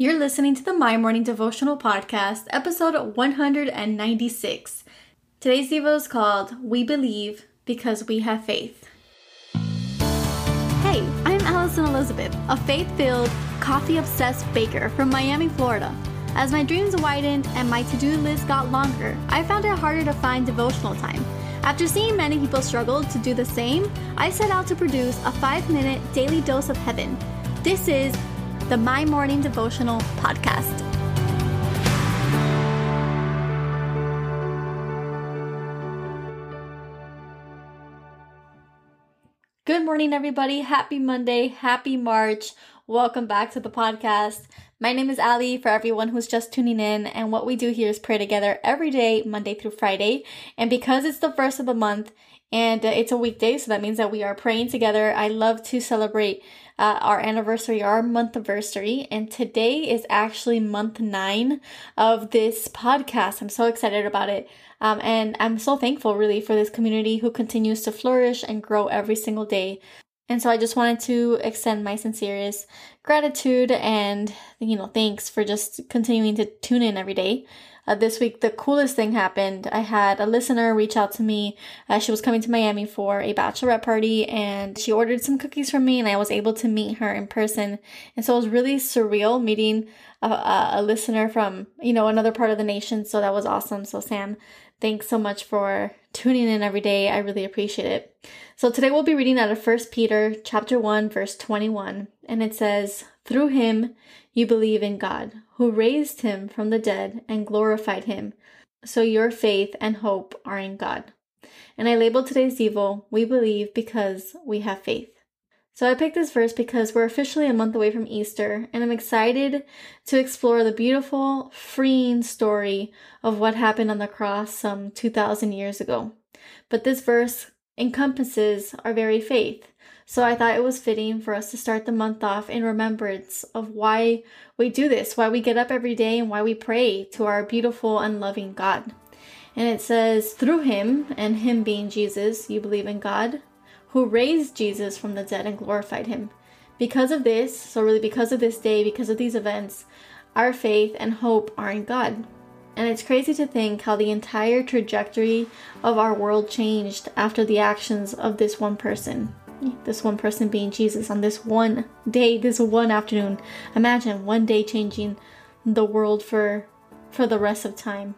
You're listening to the My Morning Devotional Podcast, episode 196. Today's Devo is called We Believe Because We Have Faith. Hey, I'm Alison Elizabeth, a faith filled, coffee obsessed baker from Miami, Florida. As my dreams widened and my to do list got longer, I found it harder to find devotional time. After seeing many people struggle to do the same, I set out to produce a five minute daily dose of heaven. This is the My Morning Devotional podcast. Good morning, everybody. Happy Monday. Happy March. Welcome back to the podcast. My name is Ali for everyone who's just tuning in. And what we do here is pray together every day, Monday through Friday. And because it's the first of the month and uh, it's a weekday, so that means that we are praying together. I love to celebrate uh, our anniversary, our month anniversary, and today is actually month nine of this podcast. I'm so excited about it. Um, and I'm so thankful really for this community who continues to flourish and grow every single day. And so I just wanted to extend my sincerest gratitude and, you know, thanks for just continuing to tune in every day. Uh, this week, the coolest thing happened. I had a listener reach out to me. Uh, she was coming to Miami for a bachelorette party and she ordered some cookies from me and I was able to meet her in person. And so it was really surreal meeting a, a listener from, you know, another part of the nation. So that was awesome. So Sam, thanks so much for tuning in every day. I really appreciate it. So today we'll be reading out of 1 Peter chapter 1 verse 21 and it says, "Through him you believe in God, who raised him from the dead and glorified him. So your faith and hope are in God." And I labeled today's Devo, "We believe because we have faith." So I picked this verse because we're officially a month away from Easter, and I'm excited to explore the beautiful, freeing story of what happened on the cross some 2,000 years ago. But this verse encompasses our very faith. So I thought it was fitting for us to start the month off in remembrance of why we do this, why we get up every day, and why we pray to our beautiful and loving God. And it says, through him, and him being Jesus, you believe in God, who raised Jesus from the dead and glorified him. Because of this, so really because of this day, because of these events, our faith and hope are in God. And it's crazy to think how the entire trajectory of our world changed after the actions of this one person. This one person being Jesus on this one day, this one afternoon. Imagine one day changing the world for for the rest of time.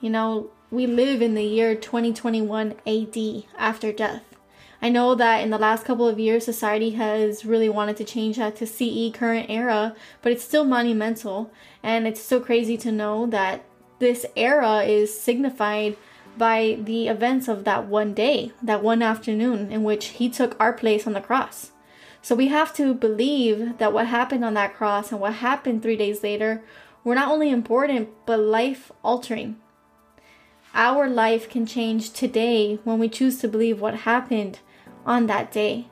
You know, we live in the year 2021 AD after death. I know that in the last couple of years, society has really wanted to change that to CE current era, but it's still monumental. And it's so crazy to know that this era is signified by the events of that one day, that one afternoon in which he took our place on the cross. So we have to believe that what happened on that cross and what happened three days later were not only important, but life altering. Our life can change today when we choose to believe what happened on that day.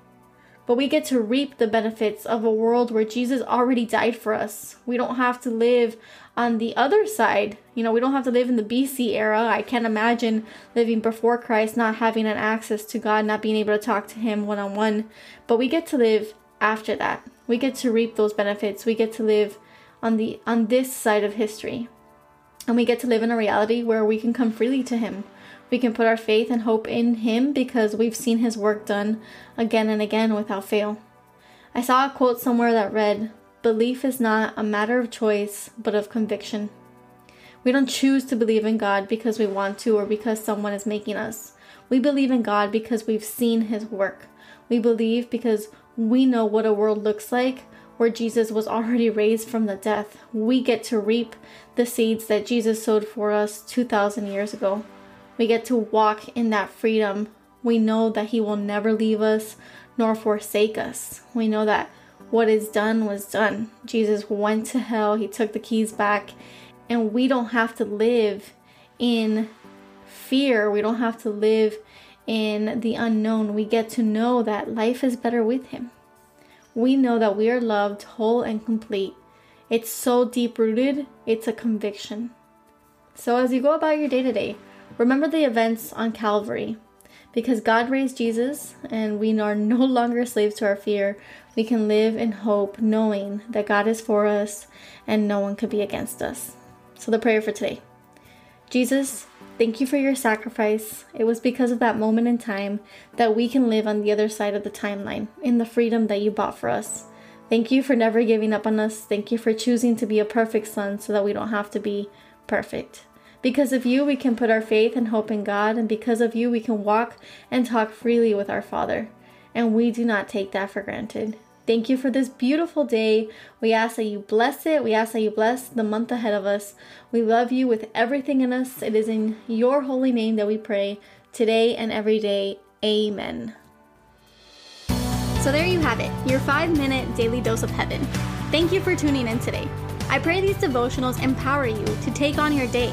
But we get to reap the benefits of a world where Jesus already died for us. We don't have to live on the other side. You know, we don't have to live in the BC era. I can't imagine living before Christ, not having an access to God, not being able to talk to Him one on one. But we get to live after that. We get to reap those benefits. We get to live on the on this side of history. And we get to live in a reality where we can come freely to Him we can put our faith and hope in Him because we've seen His work done again and again without fail. I saw a quote somewhere that read, Belief is not a matter of choice, but of conviction. We don't choose to believe in God because we want to or because someone is making us. We believe in God because we've seen His work. We believe because we know what a world looks like where Jesus was already raised from the death. We get to reap the seeds that Jesus sowed for us 2,000 years ago. We get to walk in that freedom. We know that He will never leave us nor forsake us. We know that what is done was done. Jesus went to hell, He took the keys back, and we don't have to live in fear. We don't have to live in the unknown. We get to know that life is better with Him. We know that we are loved whole and complete. It's so deep rooted, it's a conviction. So, as you go about your day to day, Remember the events on Calvary. Because God raised Jesus and we are no longer slaves to our fear, we can live in hope knowing that God is for us and no one could be against us. So, the prayer for today Jesus, thank you for your sacrifice. It was because of that moment in time that we can live on the other side of the timeline in the freedom that you bought for us. Thank you for never giving up on us. Thank you for choosing to be a perfect son so that we don't have to be perfect. Because of you, we can put our faith and hope in God, and because of you, we can walk and talk freely with our Father. And we do not take that for granted. Thank you for this beautiful day. We ask that you bless it. We ask that you bless the month ahead of us. We love you with everything in us. It is in your holy name that we pray today and every day. Amen. So there you have it, your five minute daily dose of heaven. Thank you for tuning in today. I pray these devotionals empower you to take on your day.